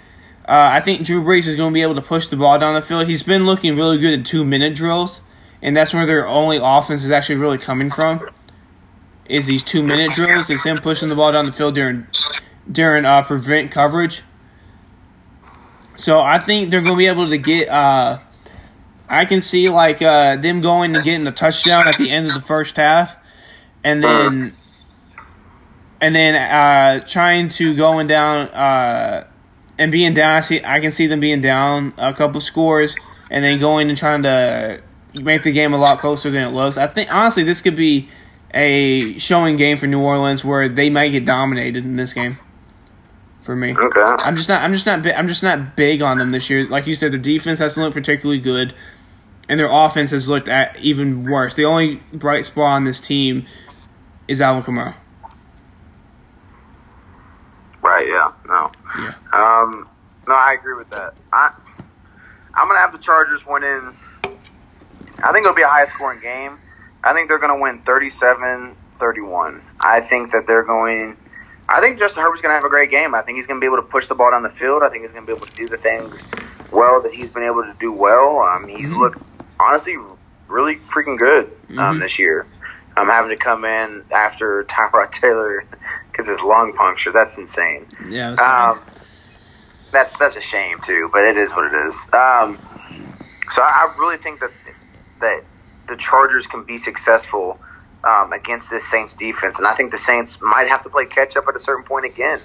Uh, I think Drew Brees is going to be able to push the ball down the field. He's been looking really good in two minute drills, and that's where their only offense is actually really coming from. Is these two minute drills? Is him pushing the ball down the field during during uh, prevent coverage. So I think they're going to be able to get. Uh, I can see like uh, them going and getting a touchdown at the end of the first half, and then and then uh, trying to going down uh, and being down. I see. I can see them being down a couple scores, and then going and trying to make the game a lot closer than it looks. I think honestly, this could be a showing game for New Orleans where they might get dominated in this game. For me, Okay. I'm just not. I'm just not. I'm just not big on them this year. Like you said, their defense hasn't looked particularly good, and their offense has looked at even worse. The only bright spot on this team is Alvin Kamara. Right. Yeah. No. Yeah. Um. No, I agree with that. I. I'm gonna have the Chargers winning. I think it'll be a high scoring game. I think they're gonna win 37-31. I think that they're going. I think Justin Herbert's gonna have a great game. I think he's gonna be able to push the ball down the field. I think he's gonna be able to do the things well that he's been able to do well. Um, he's Mhm. looked honestly really freaking good um, Mhm. this year. I'm having to come in after Tyrod Taylor because his lung puncture. That's insane. Yeah. Um, that's that's a shame too, but it is what it is. Um, so I I really think that that the Chargers can be successful um, against this Saints defense, and I think the Saints might have to play catch up at a certain point again.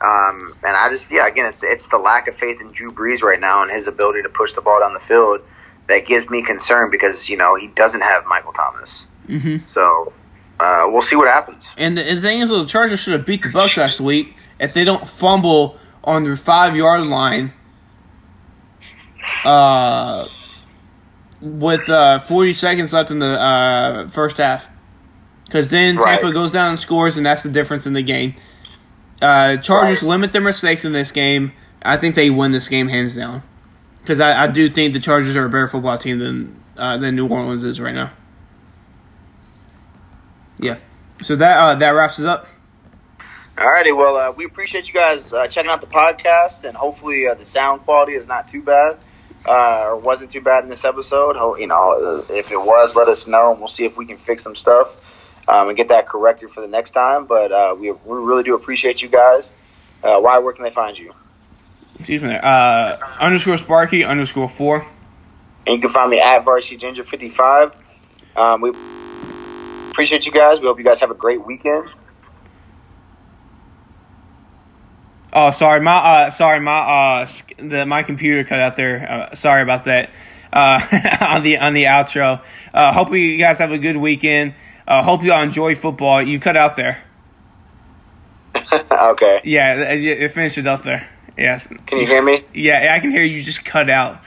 Um, and I just yeah, again, it's it's the lack of faith in Drew Brees right now and his ability to push the ball down the field that gives me concern because you know he doesn't have Michael Thomas. hmm So uh, we'll see what happens. And the, and the thing is, the Chargers should have beat the Bucks last week if they don't fumble on their five yard line. Uh, with uh, 40 seconds left in the uh, first half. Because then Tampa Right. goes down and scores, and that's the difference in the game. Uh, Chargers Right. limit their mistakes in this game. I think they win this game hands down. Because I, I do think the Chargers are a better football team than uh, than New Orleans is right now. Yeah. So that uh, that wraps us up. Alrighty, well, uh, we appreciate you guys uh, checking out the podcast, and hopefully uh, the sound quality is not too bad, uh, or wasn't too bad in this episode. You know, uh, if it was, let us know, and we'll see if we can fix some stuff um, and get that corrected for the next time. But uh, we, we really do appreciate you guys. Uh, why? Where can they find you? Excuse me. Uh, underscore Sparky underscore four. And you can find me at Varsity Ginger fifty five. Um, we appreciate you guys. We hope you guys have a great weekend. Oh, sorry, my uh, sorry, my uh, the my computer cut out there. Uh, sorry about that. Uh, on the on the outro. Uh, hope you guys have a good weekend. Uh, hope you all enjoy football. You cut out there. okay. Yeah, it finished it up there. Yes. Can you hear me? Yeah, I can hear you. Just cut out.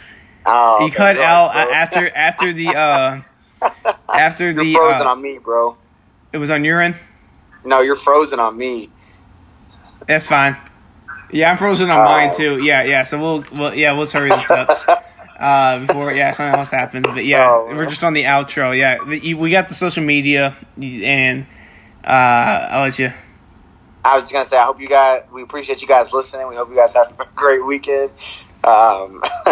Oh, You okay, cut bro, out bro. uh, after after the uh after You're the frozen uh, on me, bro. it was on your end. No, you're frozen on me. That's fine. Yeah, I'm frozen on Oh. mine too. Yeah, yeah. So we'll, we'll yeah, let's hurry this up uh, before yeah something else happens. But yeah, Oh, we're just on the outro. Yeah, we got the social media, and uh, I'll let you. I was just gonna say, I hope you guys. We appreciate you guys listening. We hope you guys have a great weekend. Um,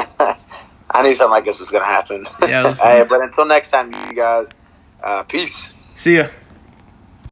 I knew something like this was gonna happen. Yeah, Hey, but until next time, you guys. Uh, peace. See ya.